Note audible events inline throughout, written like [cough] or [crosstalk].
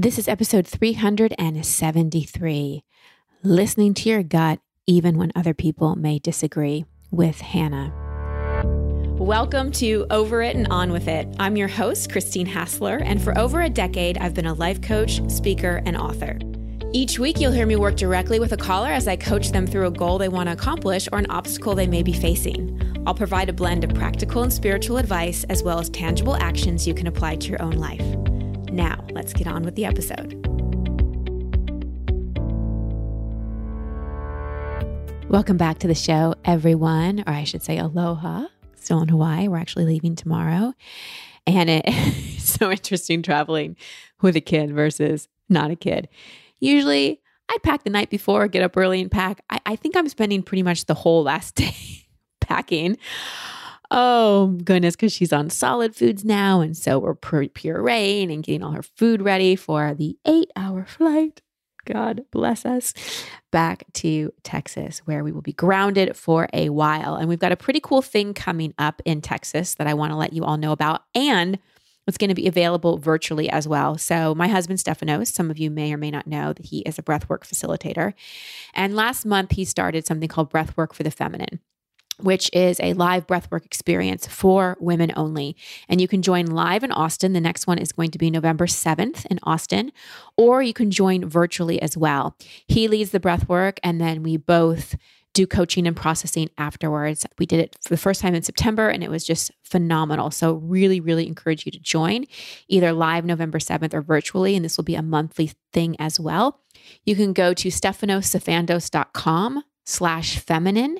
This is episode 373 Listening to Your Gut, even when other people may disagree, with Hannah. Welcome to Over It and On With It. I'm your host, Christine Hassler, and for over a decade, I've been a life coach, speaker, and author. Each week, you'll hear me work directly with a caller as I coach them through a goal they want to accomplish or an obstacle they may be facing. I'll provide a blend of practical and spiritual advice as well as tangible actions you can apply to your own life. Now, let's get on with the episode. Welcome back to the show, everyone, or I should say, aloha. Still in Hawaii. We're actually leaving tomorrow. And it's [laughs] so interesting traveling with a kid versus not a kid. Usually, I pack the night before, get up early and pack. I, I think I'm spending pretty much the whole last [laughs] day packing. Oh goodness, because she's on solid foods now. And so we're pureeing and getting all her food ready for the eight hour flight. God bless us, back to Texas, where we will be grounded for a while. And we've got a pretty cool thing coming up in Texas that I want to let you all know about. And it's going to be available virtually as well. So, my husband, Stefanos, some of you may or may not know that he is a breathwork facilitator. And last month, he started something called Breathwork for the Feminine which is a live breathwork experience for women only. And you can join live in Austin. The next one is going to be November 7th in Austin, or you can join virtually as well. He leads the breathwork, and then we both do coaching and processing afterwards. We did it for the first time in September and it was just phenomenal. So, really, really encourage you to join either live November 7th or virtually. And this will be a monthly thing as well. You can go to stefanossifandos.com slash feminine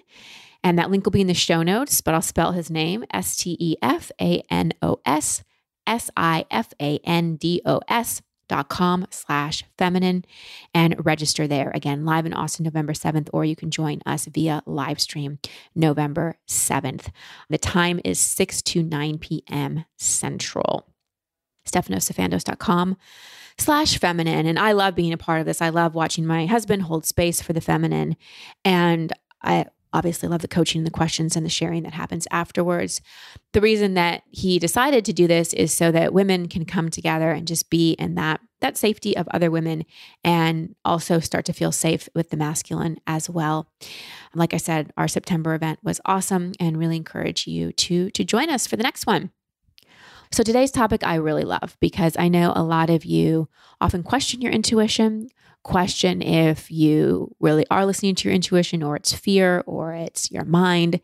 and that link will be in the show notes, but I'll spell his name S T E F A N O S S I F A N D O S dot com slash feminine and register there. Again live in austin november 7th or you can join us via live stream november 7th the time is 6 to 9 p.m central. Stefanossifandos.com slash feminine. And i love being a part of this. I love watching my husband hold space for the feminine. And I obviously love the coaching and the questions and the sharing that happens afterwards. The reason that he decided to do this is so that women can come together and just be in that that safety of other women and also start to feel safe with the masculine as well. Like I said, our September event was awesome and really encourage you to to join us for the next one. So today's topic I really love because I know a lot of you often question your intuition question if you really are listening to your intuition or it's fear or it's your mind.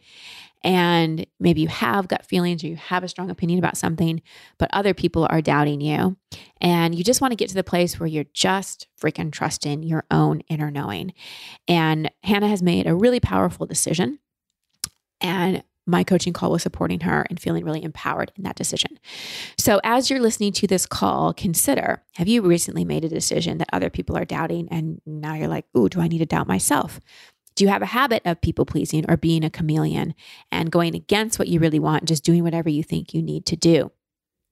And maybe you have gut feelings or you have a strong opinion about something, but other people are doubting you. And you just want to get to the place where you're just freaking trusting your own inner knowing. And Hannah has made a really powerful decision. And my coaching call was supporting her and feeling really empowered in that decision. So, as you're listening to this call, consider have you recently made a decision that other people are doubting and now you're like, ooh, do I need to doubt myself? Do you have a habit of people pleasing or being a chameleon and going against what you really want, just doing whatever you think you need to do?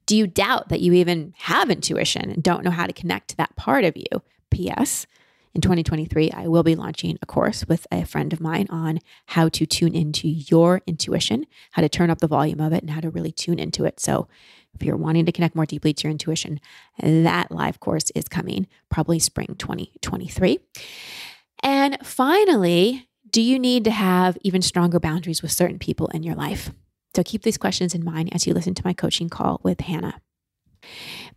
Do you doubt that you even have intuition and don't know how to connect to that part of you? P.S in 2023, I will be launching a course with a friend of mine on how to tune into your intuition, how to turn up the volume of it, and how to really tune into it. So, if you're wanting to connect more deeply to your intuition, that live course is coming probably spring 2023. And finally, do you need to have even stronger boundaries with certain people in your life? So keep these questions in mind as you listen to my coaching call with Hannah.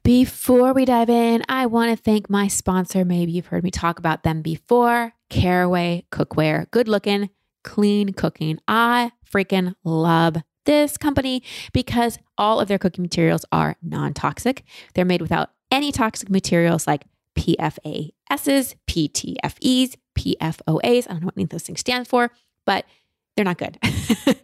Before we dive in, I want to thank my sponsor. Maybe you've heard me talk about them before Caraway Cookware. Good looking, clean cooking. I freaking love this company because all of their cooking materials are non toxic. They're made without any toxic materials like PFASs, PTFEs, PFOAs. I don't know what any of those things stand for, but they're not good. [laughs]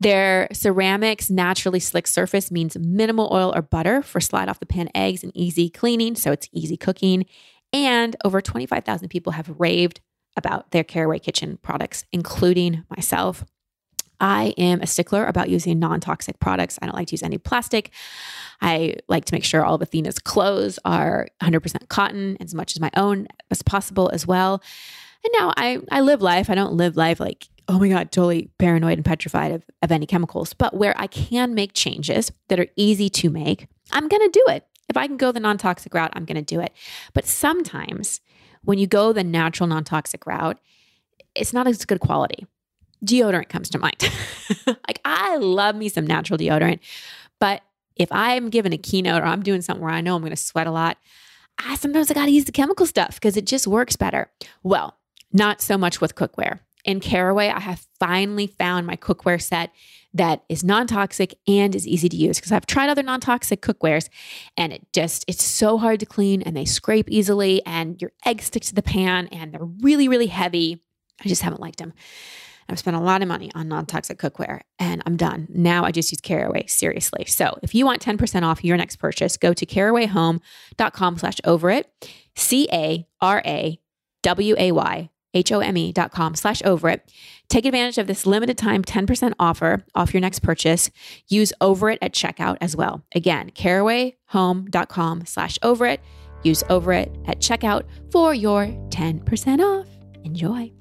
Their ceramics naturally slick surface means minimal oil or butter for slide off the pan eggs and easy cleaning, so it's easy cooking. And over 25,000 people have raved about their Caraway Kitchen products, including myself. I am a stickler about using non toxic products. I don't like to use any plastic. I like to make sure all of Athena's clothes are 100% cotton, as much as my own as possible as well. And now I, I live life. I don't live life like oh my God, totally paranoid and petrified of, of any chemicals. But where I can make changes that are easy to make, I'm going to do it. If I can go the non toxic route, I'm going to do it. But sometimes when you go the natural non toxic route, it's not as good quality. Deodorant comes to mind. [laughs] like, I love me some natural deodorant, but if I'm given a keynote or I'm doing something where I know I'm going to sweat a lot, I sometimes I got to use the chemical stuff because it just works better. Well, not so much with cookware. In Caraway, I have finally found my cookware set that is non-toxic and is easy to use because I've tried other non-toxic cookwares and it just it's so hard to clean and they scrape easily and your eggs stick to the pan and they're really really heavy. I just haven't liked them. I've spent a lot of money on non-toxic cookware and I'm done. Now I just use Caraway, seriously. So if you want 10% off your next purchase, go to carawayhome.com slash over it. C-A-R-A-W-A-Y H-O-M-E dot com slash over it. Take advantage of this limited time 10% offer off your next purchase. Use over it at checkout as well. Again, carawayhome.com slash over it. Use over it at checkout for your 10% off. Enjoy.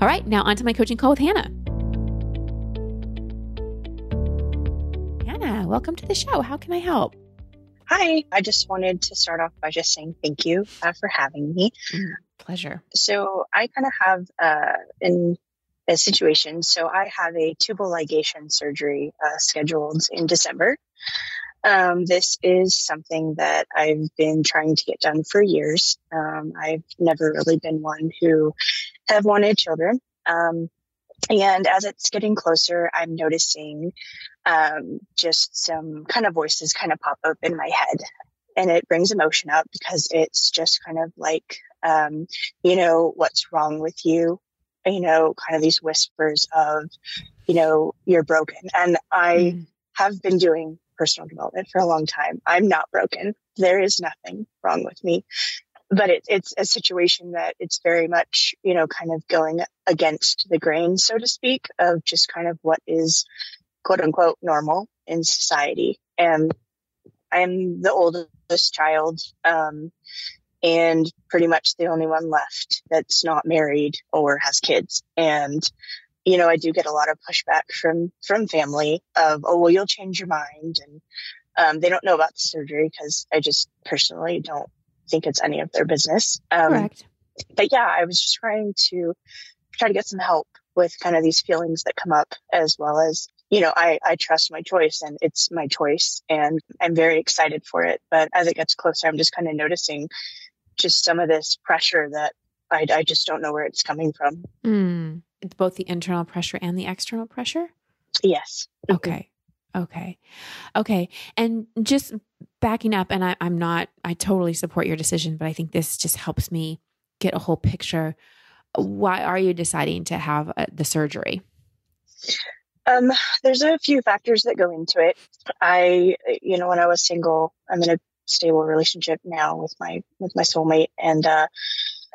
All right, now on to my coaching call with Hannah. Hannah, welcome to the show. How can I help? Hi, I just wanted to start off by just saying thank you uh, for having me. Mm, pleasure. So, I kind of have uh, in a situation. So, I have a tubal ligation surgery uh, scheduled in December. Um, this is something that I've been trying to get done for years. Um, I've never really been one who have wanted children. Um, and as it's getting closer, I'm noticing um, just some kind of voices kind of pop up in my head. And it brings emotion up because it's just kind of like, um, you know, what's wrong with you? You know, kind of these whispers of, you know, you're broken. And I mm. have been doing personal development for a long time. I'm not broken. There is nothing wrong with me. But it, it's a situation that it's very much, you know, kind of going against the grain, so to speak, of just kind of what is quote unquote normal in society. And I'm the oldest child, um, and pretty much the only one left that's not married or has kids. And you know, I do get a lot of pushback from from family of, oh, well, you'll change your mind, and um, they don't know about the surgery because I just personally don't think it's any of their business. Um, Correct. But yeah, I was just trying to try to get some help with kind of these feelings that come up, as well as you know, I I trust my choice and it's my choice, and I'm very excited for it. But as it gets closer, I'm just kind of noticing just some of this pressure that I, I just don't know where it's coming from. Mm both the internal pressure and the external pressure? Yes. Okay. Okay. Okay. And just backing up, and I, am not, I totally support your decision, but I think this just helps me get a whole picture. Why are you deciding to have uh, the surgery? Um, there's a few factors that go into it. I, you know, when I was single, I'm in a stable relationship now with my with my soulmate, and uh,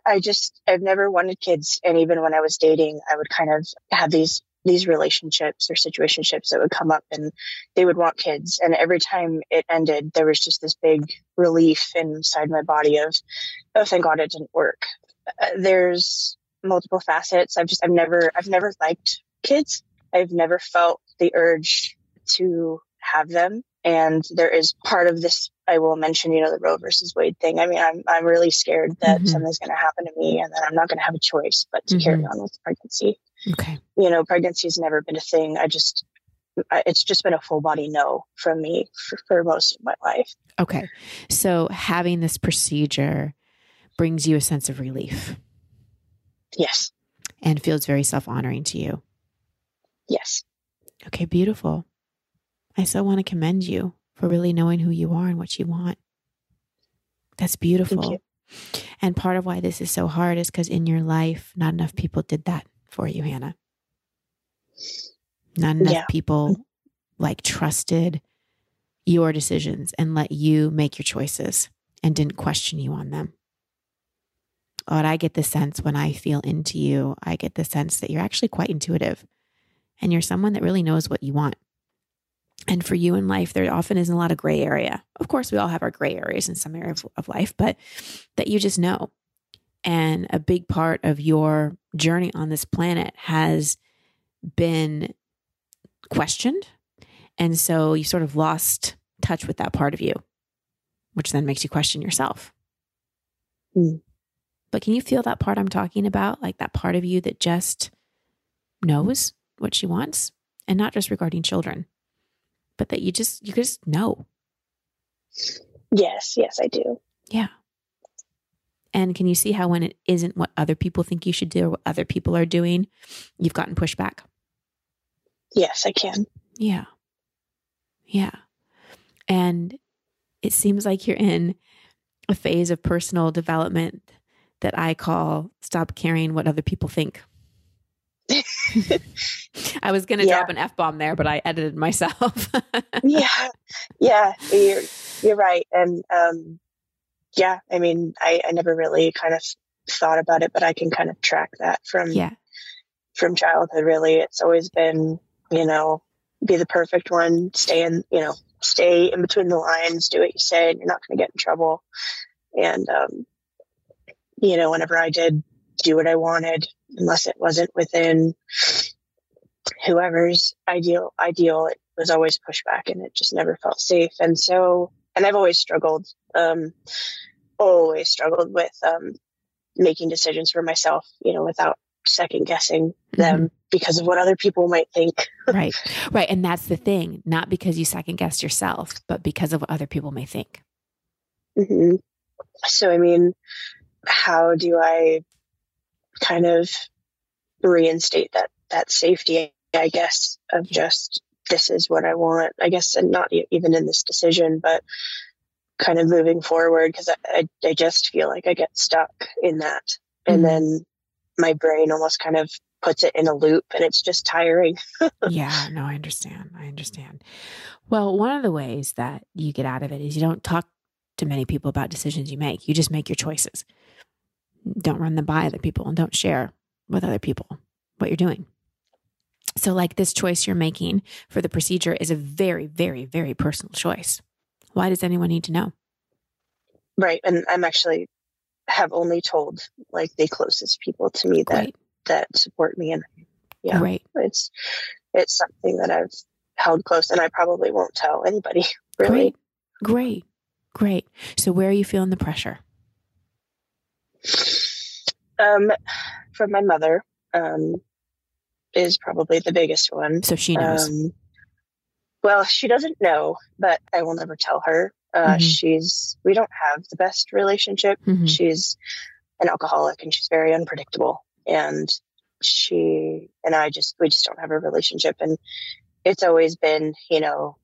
I just I've never wanted kids, and even when I was dating, I would kind of have these these relationships or situationships that would come up, and they would want kids, and every time it ended, there was just this big relief inside my body of, oh, thank God it didn't work. Uh, there's multiple facets. I've just I've never I've never liked kids. I've never felt the urge to have them and there is part of this I will mention, you know, the Roe versus Wade thing. I mean, I'm I'm really scared that mm-hmm. something's going to happen to me, and that I'm not going to have a choice but to mm-hmm. carry on with pregnancy. Okay. You know, pregnancy has never been a thing. I just, it's just been a full body no from me for, for most of my life. Okay, so having this procedure brings you a sense of relief. Yes. And feels very self honoring to you. Yes. Okay, beautiful. I so want to commend you for really knowing who you are and what you want. That's beautiful. And part of why this is so hard is because in your life, not enough people did that for you, Hannah. Not enough yeah. people mm-hmm. like trusted your decisions and let you make your choices and didn't question you on them. But I get the sense when I feel into you, I get the sense that you're actually quite intuitive and you're someone that really knows what you want. And for you in life, there often isn't a lot of gray area. Of course, we all have our gray areas in some area of, of life, but that you just know. And a big part of your journey on this planet has been questioned. And so you sort of lost touch with that part of you. which then makes you question yourself. Mm. But can you feel that part I'm talking about? Like that part of you that just knows what she wants and not just regarding children, but that you just, you just know. Yes, yes, I do. Yeah. And can you see how when it isn't what other people think you should do or what other people are doing, you've gotten pushback? Yes, I can. Yeah. Yeah. And it seems like you're in a phase of personal development that I call stop caring what other people think. I was going to yeah. drop an F bomb there, but I edited myself. [laughs] yeah. Yeah. You're, you're right. And, um, yeah, I mean, I, I never really kind of thought about it, but I can kind of track that from, yeah, from childhood. Really. It's always been, you know, be the perfect one, stay in, you know, stay in between the lines, do what you say, and you're not going to get in trouble. And, um, you know, whenever I did do what I wanted, unless it wasn't within whoever's ideal, ideal, it was always pushback and it just never felt safe. And so, and I've always struggled, um, always struggled with, um, making decisions for myself, you know, without second guessing them mm-hmm. because of what other people might think. [laughs] right. Right. And that's the thing, not because you second guessed yourself, but because of what other people may think. Mm-hmm. So, I mean, how do I kind of reinstate that, that safety, I guess, of just this is what I want, I guess, and not even in this decision, but kind of moving forward because I, I, I, just feel like I get stuck in that. And mm-hmm. then my brain almost kind of puts it in a loop and it's just tiring. [laughs] yeah, no, I understand. I understand. Well, one of the ways that you get out of it is you don't talk to many people about decisions you make. You just make your choices. Don't run them by other people and don't share with other people what you're doing. So, like this choice you're making for the procedure is a very, very, very personal choice. Why does anyone need to know? Right. And I'm actually have only told like the closest people to me that Great. that support me and yeah right it's it's something that I've held close and I probably won't tell anybody [laughs] really. Great. Great. Great. So where are you feeling the pressure? Um from my mother um is probably the biggest one. So she knows. Um, well, she doesn't know, but I will never tell her. Uh, mm-hmm. She's, we don't have the best relationship. Mm-hmm. She's an alcoholic and she's very unpredictable. And she and I just, we just don't have a relationship. And it's always been, you know,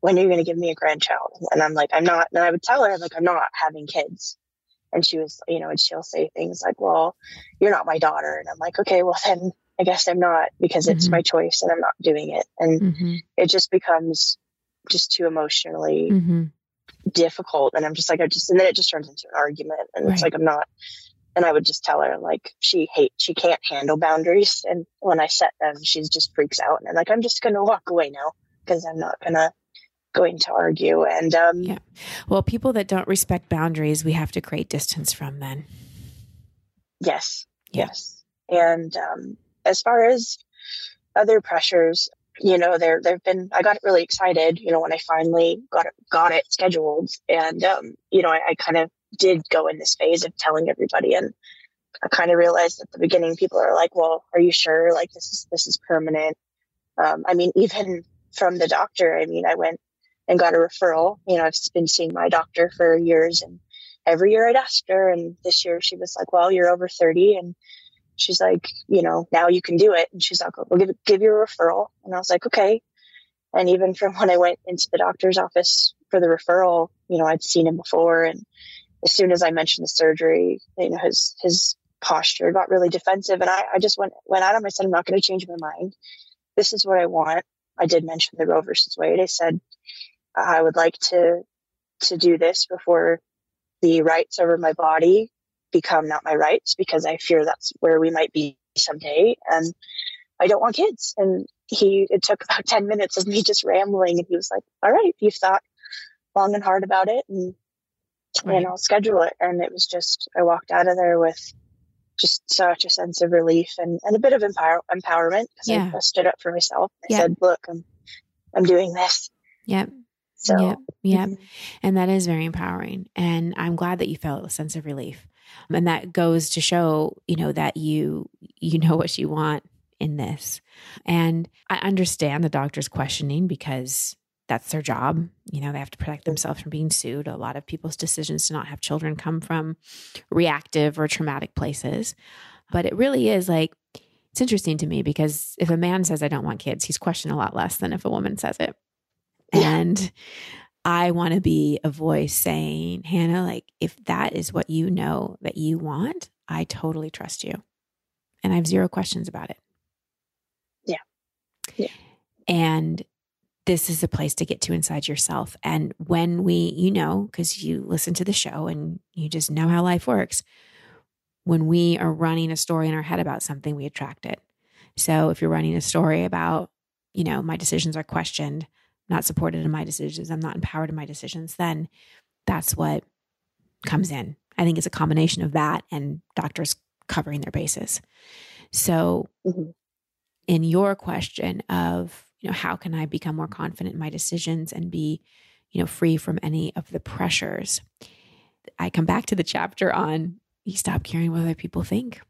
when are you going to give me a grandchild? And I'm like, I'm not. And I would tell her, like, I'm not having kids. And she was, you know, and she'll say things like, well, you're not my daughter. And I'm like, okay, well, then I guess I'm not because it's mm-hmm. my choice and I'm not doing it. And mm-hmm. it just becomes just too emotionally mm-hmm difficult and i'm just like i just and then it just turns into an argument and right. it's like i'm not and i would just tell her like she hate she can't handle boundaries and when i set them she just freaks out and i'm like i'm just gonna walk away now because i'm not gonna going to argue and um yeah well people that don't respect boundaries we have to create distance from then yes yeah. yes and um as far as other pressures you know, there there've been I got really excited, you know, when I finally got it got it scheduled. And um, you know, I, I kind of did go in this phase of telling everybody and I kind of realized at the beginning people are like, Well, are you sure? Like this is this is permanent. Um, I mean, even from the doctor, I mean, I went and got a referral. You know, I've been seeing my doctor for years and every year I'd ask her and this year she was like, Well, you're over 30 and she's like, you know, now you can do it. And she's like, we'll give, give you a referral. And I was like, okay. And even from when I went into the doctor's office for the referral, you know, I'd seen him before. And as soon as I mentioned the surgery, you know, his, his posture got really defensive. And I, I just went, went at him. I said, I'm not going to change my mind. This is what I want. I did mention the Roe versus Wade. I said, I would like to, to do this before the rights over my body become not my rights because I fear that's where we might be someday. And I don't want kids. And he, it took [laughs] about 10 minutes of me just rambling. And he was like, all right, you've thought long and hard about it and, right. and I'll schedule it. And it was just, I walked out of there with just such a sense of relief and, and a bit of empower, empowerment because yeah. I stood up for myself. I yeah. said, look, I'm, I'm doing this. Yep. So, yep, yep. Mm-hmm. And that is very empowering. And I'm glad that you felt a sense of relief. And that goes to show, you know, that you you know what you want in this. And I understand the doctor's questioning because that's their job. You know, they have to protect themselves from being sued. A lot of people's decisions to not have children come from reactive or traumatic places. But it really is like, it's interesting to me because if a man says, I don't want kids, he's questioned a lot less than if a woman says it. And I want to be a voice saying, Hannah, like, if that is what you know that you want, I totally trust you. And I have zero questions about it. Yeah. Yeah. And this is a place to get to inside yourself. And when we, you know, because you listen to the show and you just know how life works, when we are running a story in our head about something, we attract it. So if you're running a story about, you know, my decisions are questioned, not supported in my decisions, I'm not empowered in my decisions, then that's what comes in. I think it's a combination of that and doctors covering their bases. So, mm-hmm. in your question of you know, how can I become more confident in my decisions and be, you know, free from any of the pressures? I come back to the chapter on you stop caring what other people think.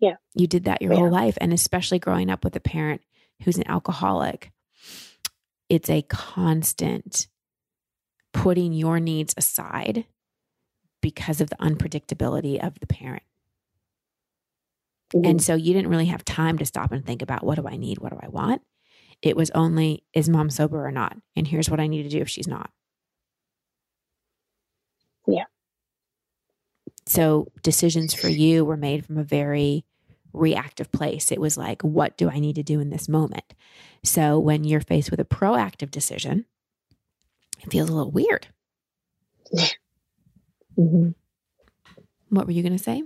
Yeah. You did that your yeah. whole life. And especially growing up with a parent who's an alcoholic, it's a constant putting your needs aside because of the unpredictability of the parent. Mm-hmm. And so you didn't really have time to stop and think about what do I need? What do I want? It was only, is mom sober or not? And here's what I need to do if she's not. Yeah. So decisions for you were made from a very reactive place. It was like, what do I need to do in this moment? So when you're faced with a proactive decision, it feels a little weird. [laughs] Mm-hmm. What were you going to say?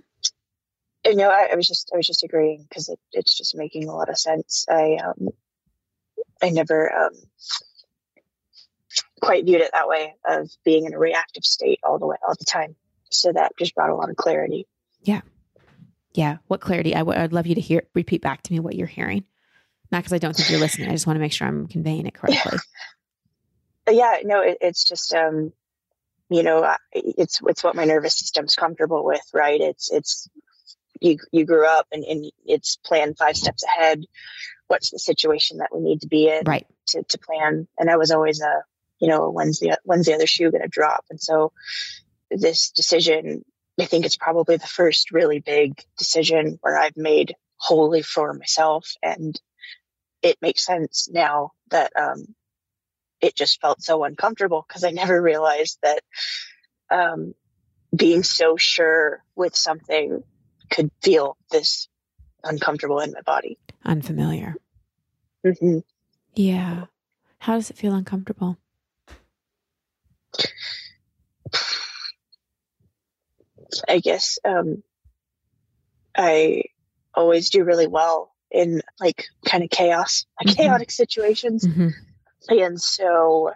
No, I, I, was just I was just agreeing because it, it's just making a lot of sense. I um, I never um, quite viewed it that way of being in a reactive state all the way all the time. So that just brought a lot of clarity. Yeah. Yeah. What clarity? I w- I'd love you to hear, repeat back to me what you're hearing. Not because I don't think you're listening. I just want to make sure I'm conveying it [laughs] correctly. Yeah. no, it, it's just, um, you know, it's, it's what my nervous system's comfortable with, right? It's, it's, you, you grew up and, and it's planned five steps ahead what's the situation that we need to be in right to, to plan and i was always a you know when's the when's the other shoe going to drop and so this decision i think it's probably the first really big decision where i've made wholly for myself and it makes sense now that um, it just felt so uncomfortable because i never realized that um, being so sure with something could feel this uncomfortable in my body. Unfamiliar. Mm-hmm. Yeah. How does it feel uncomfortable? I guess um, I always do really well in like kind of chaos, [laughs] mm-hmm. chaotic situations. Mm-hmm. And so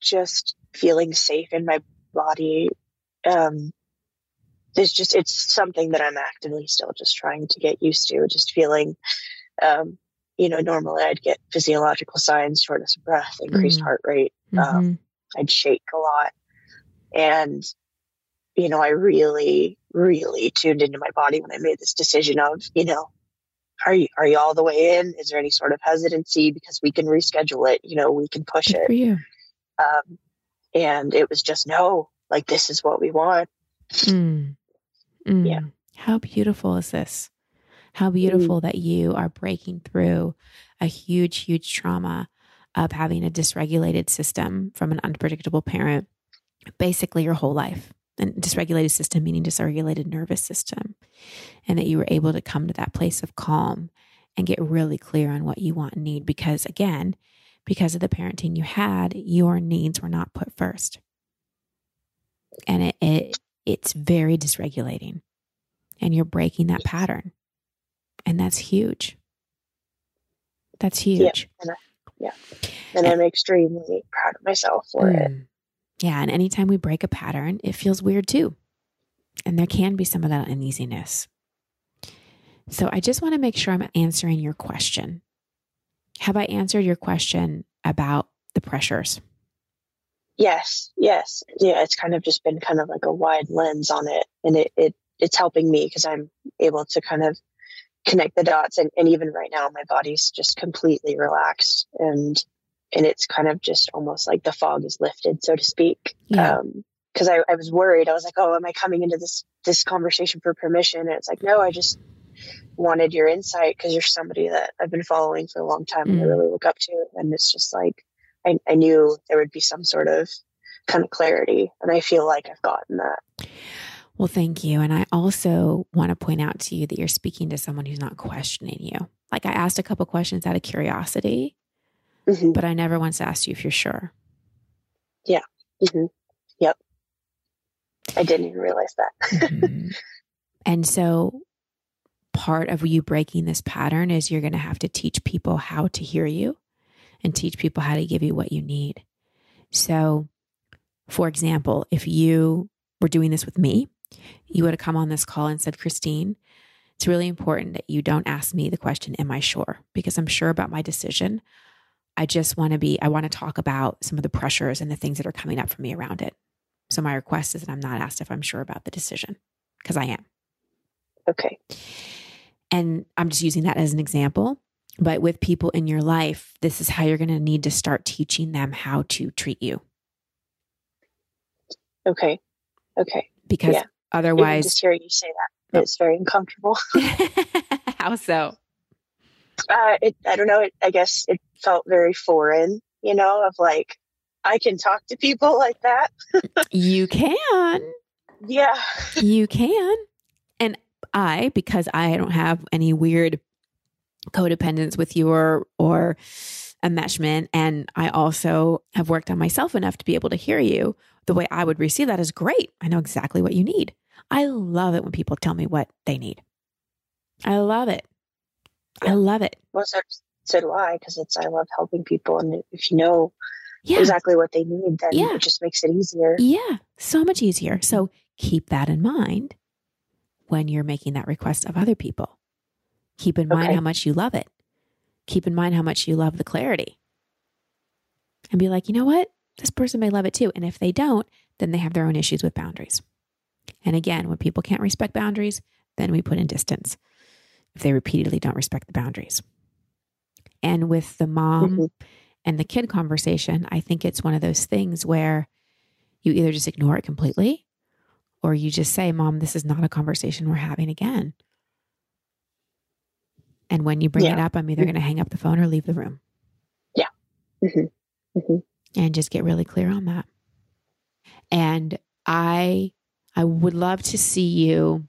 just feeling safe in my body um, there's just it's something that I'm actively still just trying to get used to. Just feeling, um, you know, normally I'd get physiological signs, shortness of breath, increased mm-hmm. heart rate. Um, mm-hmm. Um, I'd shake a lot, and you know, I really, really tuned into my body when I made this decision of, you know, are you are you all the way in? Is there any sort of hesitancy because we can reschedule it? You know, we can push Good it. For you. Um, and it was just no, like this is what we want. Mm. Mm. Yeah. How beautiful is this? How beautiful mm. that you are breaking through a huge, huge trauma of having a dysregulated system from an unpredictable parent basically your whole life. And dysregulated system meaning dysregulated nervous system. And that you were able to come to that place of calm and get really clear on what you want and need. Because again, because of the parenting you had, your needs were not put first. And it, it it's very dysregulating and you're breaking that pattern. And that's huge. That's huge. Yeah. And, I, yeah. and, and I'm extremely proud of myself for mm, it. Yeah. And anytime we break a pattern, it feels weird too. And there can be some of that uneasiness. So I just want to make sure I'm answering your question. Have I answered your question about the pressures? Yes, yes. Yeah, it's kind of just been kind of like a wide lens on it. And it, it it's helping me because I'm able to kind of connect the dots and, and even right now my body's just completely relaxed and and it's kind of just almost like the fog is lifted, so to speak. Yeah. Um, because I, I was worried. I was like, oh, am I coming into this this conversation for permission? And it's like, no, I just wanted your insight because you're somebody that I've been following for a long time mm. and I mm. really look up to. And it's just like I, I knew there would be some sort of kind of clarity. And I feel like I've gotten that. Well, thank you. And I also want to point out to you that you're speaking to someone who's not questioning you. Like I asked a couple questions out of curiosity, mm-hmm. but I never once asked you if you're sure. Yeah. Mm-hmm. Yep. I didn't even realize that. mm-hmm. [laughs] And so part of you breaking this pattern is you're going to have to teach people how to hear you and teach people how to give you what you need. So, for example, if you were doing this with me, you would have come on this call and said, Christine, it's really important that you don't ask me the question, Am I sure? Because I'm sure about my decision. I just want to be, I want to talk about some of the pressures and the things that are coming up for me around it. So my request is that I'm not asked if I'm sure about the decision because I am. Okay. And I'm just using that as an example. But with people in your life, this is how you're going to need to start teaching them how to treat you. Okay. Okay. Because yeah. otherwise, just hearing you say that, it's very uncomfortable. [laughs] [laughs] how so? Uh, it, I don't know. It, I guess it felt very foreign, you know, of like, I can talk to people [laughs] like that. you can. Yeah. You can. And I, because I don't have any weird codependence with you or or enmeshment and I also have worked on myself enough to be able to hear you the way I would receive that is great. I know exactly what you need. I love it when people tell me what they need. I love it. I love it. Well, so, so do I because it's I love helping people, and if you know yeah. exactly what they need, then yeah. it just makes it easier. Yeah, so much easier. So keep that in mind when you're making that request of other people. Keep in mind how much you love it. Keep in mind how much you love the clarity. And be like, you know what? This person may love it too. And if they don't, then they have their own issues with boundaries. And again, when people can't respect boundaries, then we put in distance if they repeatedly don't respect the boundaries. And with the mom mm-hmm. and the kid conversation, I think it's one of those things where you either just ignore it completely or you just say, Mom, this is not a conversation we're having again. And when you bring yeah. it up, I'm either mm-hmm. going to hang up the phone or leave the room. Yeah. Mm-hmm. Mm-hmm. And just get really clear on that. And I I would love to see you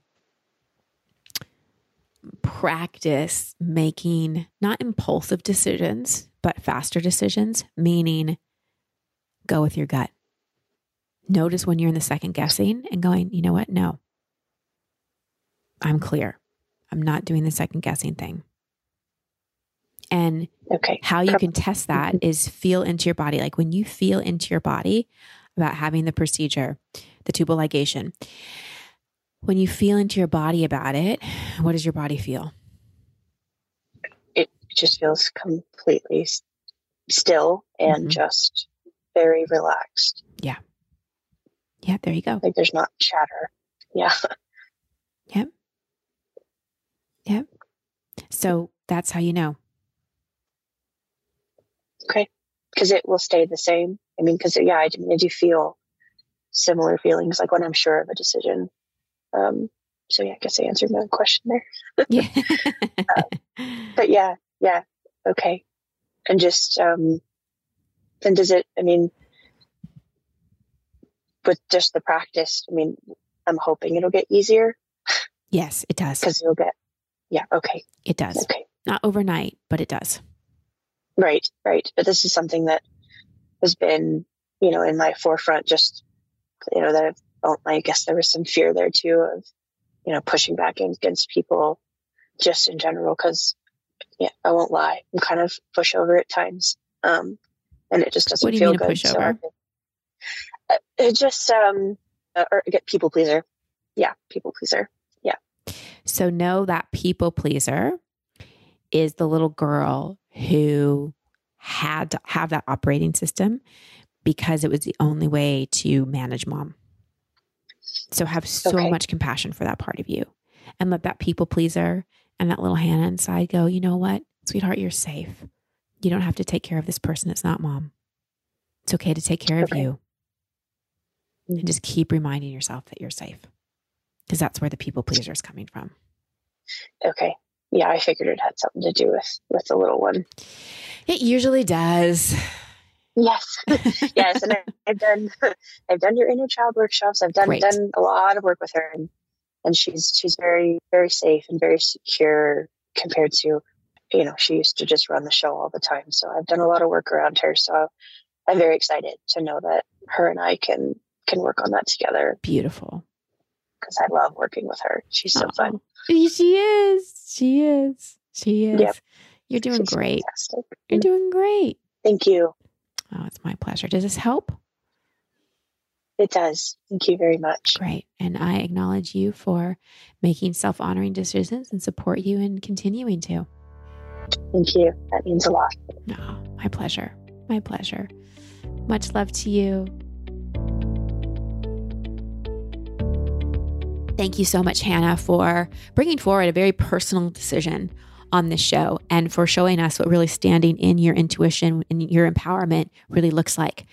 practice making not impulsive decisions, but faster decisions, meaning go with your gut. Notice when you're in the second guessing and going, you know what? No, I'm clear. I'm not doing the second guessing thing. And okay. how you can test that mm-hmm. feel into your body. Like when you feel into your body about having the procedure, the tubal ligation, when you feel into your body about it, what does your body feel? It just feels completely still and mm-hmm. just very relaxed. Yeah. Yeah, there you go. Like there's not chatter. Yeah. [laughs] Yep. Yep. So that's how you know. Okay. Because it will stay the same. I mean, because, yeah, I, I do feel similar feelings like when I'm sure of a decision. Um, so, yeah, I guess I answered my question there. [laughs] yeah. uh, [laughs] but yeah, yeah. Okay. And just, um, then does it, I mean, with just the practice, I mean, I'm hoping it'll get easier. Yes, it does. Because you'll get, yeah, okay. It does. Okay. Not overnight, but it does. Right, right. But this is something that has been, you know, in my forefront just, you know, that I've, oh, I guess there was some fear there too of, you know, pushing back against people just in general. Cause yeah, I won't lie. I'm kind of pushover at times. Um, and it just doesn't what do you feel mean good. Pushover? So it just, um, uh, or get people pleaser. Yeah. People pleaser. Yeah. So know that people pleaser is the little girl who had to have that operating system because it was the only way to manage mom. So have so okay. much compassion for that part of you and let that people pleaser and that little Hannah inside go, you know what, sweetheart, you're safe. You don't have to take care of this person. It's not mom. It's okay to take care okay. of you. And mm-hmm. just keep reminding yourself that you're safe because that's where the people pleaser is coming from. Okay. Yeah, I figured it had something to do with with the little one. It usually does. Yes, [laughs] yes, and I, have done [laughs] I've done your inner child workshops. I've done done a lot of work with her, and and she's she's very very safe and very secure compared to you know she used to just run the show all the time. So I've done a lot of work around her. So I'm very excited to know that her and I can can work on that together. Beautiful. Because I love working with her. She's so oh, fun. She is. She is. She is. Yep. You're doing She's great. Fantastic. You're doing great. Thank you. Oh, it's my pleasure. Does this help? It does. Thank you very much. Great. And I acknowledge you for making self honoring decisions and support you in continuing to. Thank you. That means a lot. No, oh, my pleasure. My pleasure. Much love to you. Thank you so much, Hannah, for bringing forward a very personal decision on this show and for showing us what really standing in your intuition and your empowerment really looks like.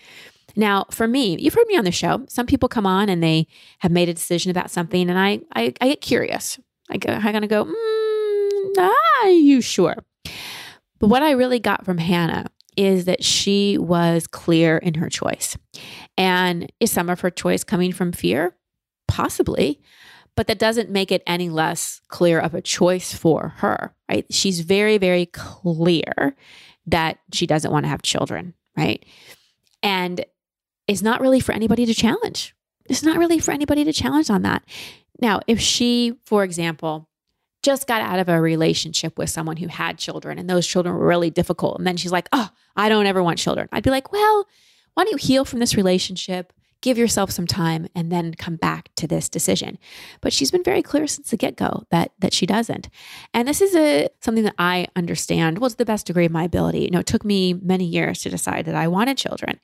Now, for me, you've heard me on the show. Some people come on and they have made a decision about something, and I I, I get curious. I go, I'm gonna go, mm, are you sure? But what I really got from Hannah is that she was clear in her choice. And is some of her choice coming from fear? Possibly but that doesn't make it any less clear of a choice for her, right? She's very, very clear that she doesn't want to have children, right? And it's not really for anybody to challenge. It's not really for anybody to challenge on that. Now, if she, for example, just got out of a relationship with someone who had children and those children were really difficult, and then she's like, oh, I don't ever want children, I'd be like, well, why don't you heal from this relationship? Give yourself some time and then come back to this decision. But she's been very clear since the get-go that that she doesn't. And this is a something that I understand was the best degree of my ability. You know, it took me many years to decide that I wanted children.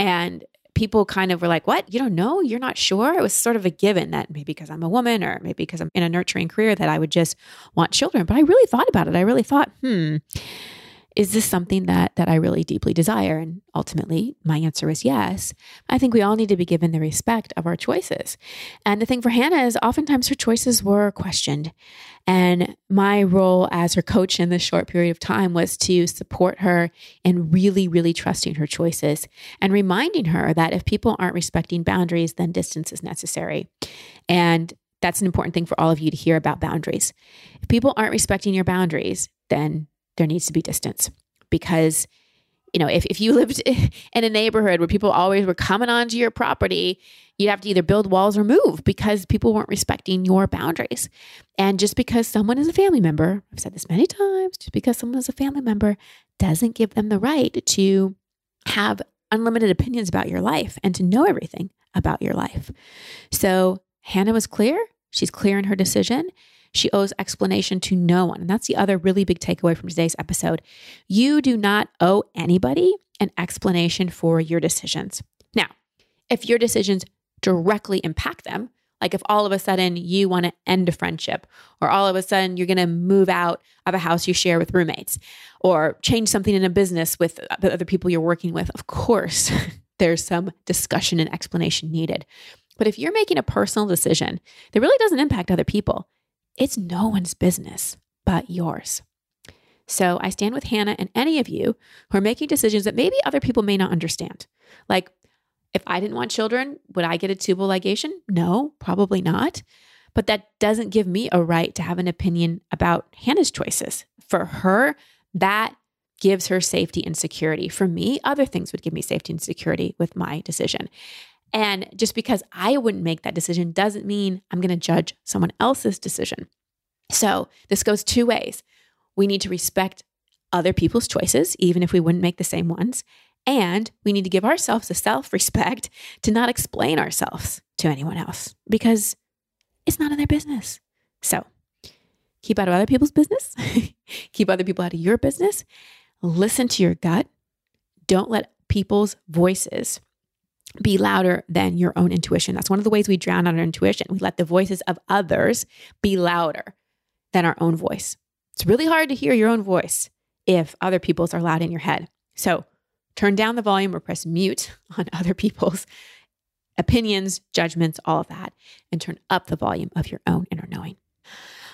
And people kind of were like, What? You don't know? You're not sure? It was sort of a given that maybe because I'm a woman or maybe because I'm in a nurturing career that I would just want children. But I really thought about it. I really thought, hmm, is this something that that I really deeply desire? And ultimately, my answer is yes. I think we all need to be given the respect of our choices. And the thing for Hannah is oftentimes her choices were questioned. And my role as her coach in this short period of time was to support her in really, really trusting her choices and reminding her that if people aren't respecting boundaries, then distance is necessary. And that's an important thing for all of you to hear about boundaries. If people aren't respecting your boundaries, then there needs to be distance because you know, if, if you [laughs] lived in a neighborhood where people always were coming onto your property, you'd have to either build walls or move because people weren't respecting your boundaries. And just because someone is a family member, I've said this many times, just because someone is a family member doesn't give them the right to have unlimited opinions about your life and to know everything about your life. So Hannah was clear. She's clear in her decision. She owes explanation to no one. And that's the other really big takeaway from today's episode. You do not owe anybody an explanation for your decisions. Now, if your decisions directly impact them, like if all of a sudden you want to end a friendship, or all of a sudden you're going to move out of a house you share with roommates, or change something in a business with the other people you're working with, of course, [laughs] there's some discussion and explanation needed. But if you're making a personal decision that really doesn't impact other people, it's no one's business but yours. So I stand with Hannah and any of you who are making decisions that maybe other people may not understand. Like, if I didn't want children, would I get a tubal ligation? No, probably not. But that doesn't give me a right to have an opinion about Hannah's choices. For her, that gives her safety and security. For me, other things would give me safety and security with my decision. And just because I wouldn't make that decision doesn't mean I'm going to judge someone else's decision. So this goes two ways. We need to respect other people's choices, even if we wouldn't make the same ones. And we need to give ourselves the self respect [laughs] to not explain ourselves to anyone else because it's not in their business. So keep out of other people's business, [laughs] keep other people out of your business, listen to your gut. Don't let people's voices be louder than your own intuition. That's one of the ways we drown out our intuition. We let the voices of others be louder than our own voice. It's really hard to hear your own voice if other people's are loud in your head. So turn down the volume or press mute [laughs] on other people's opinions, judgments, all of that, and turn up the volume of your own inner knowing.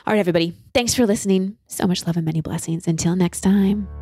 All right, everybody, thanks for listening. So much love and many blessings. Until next time.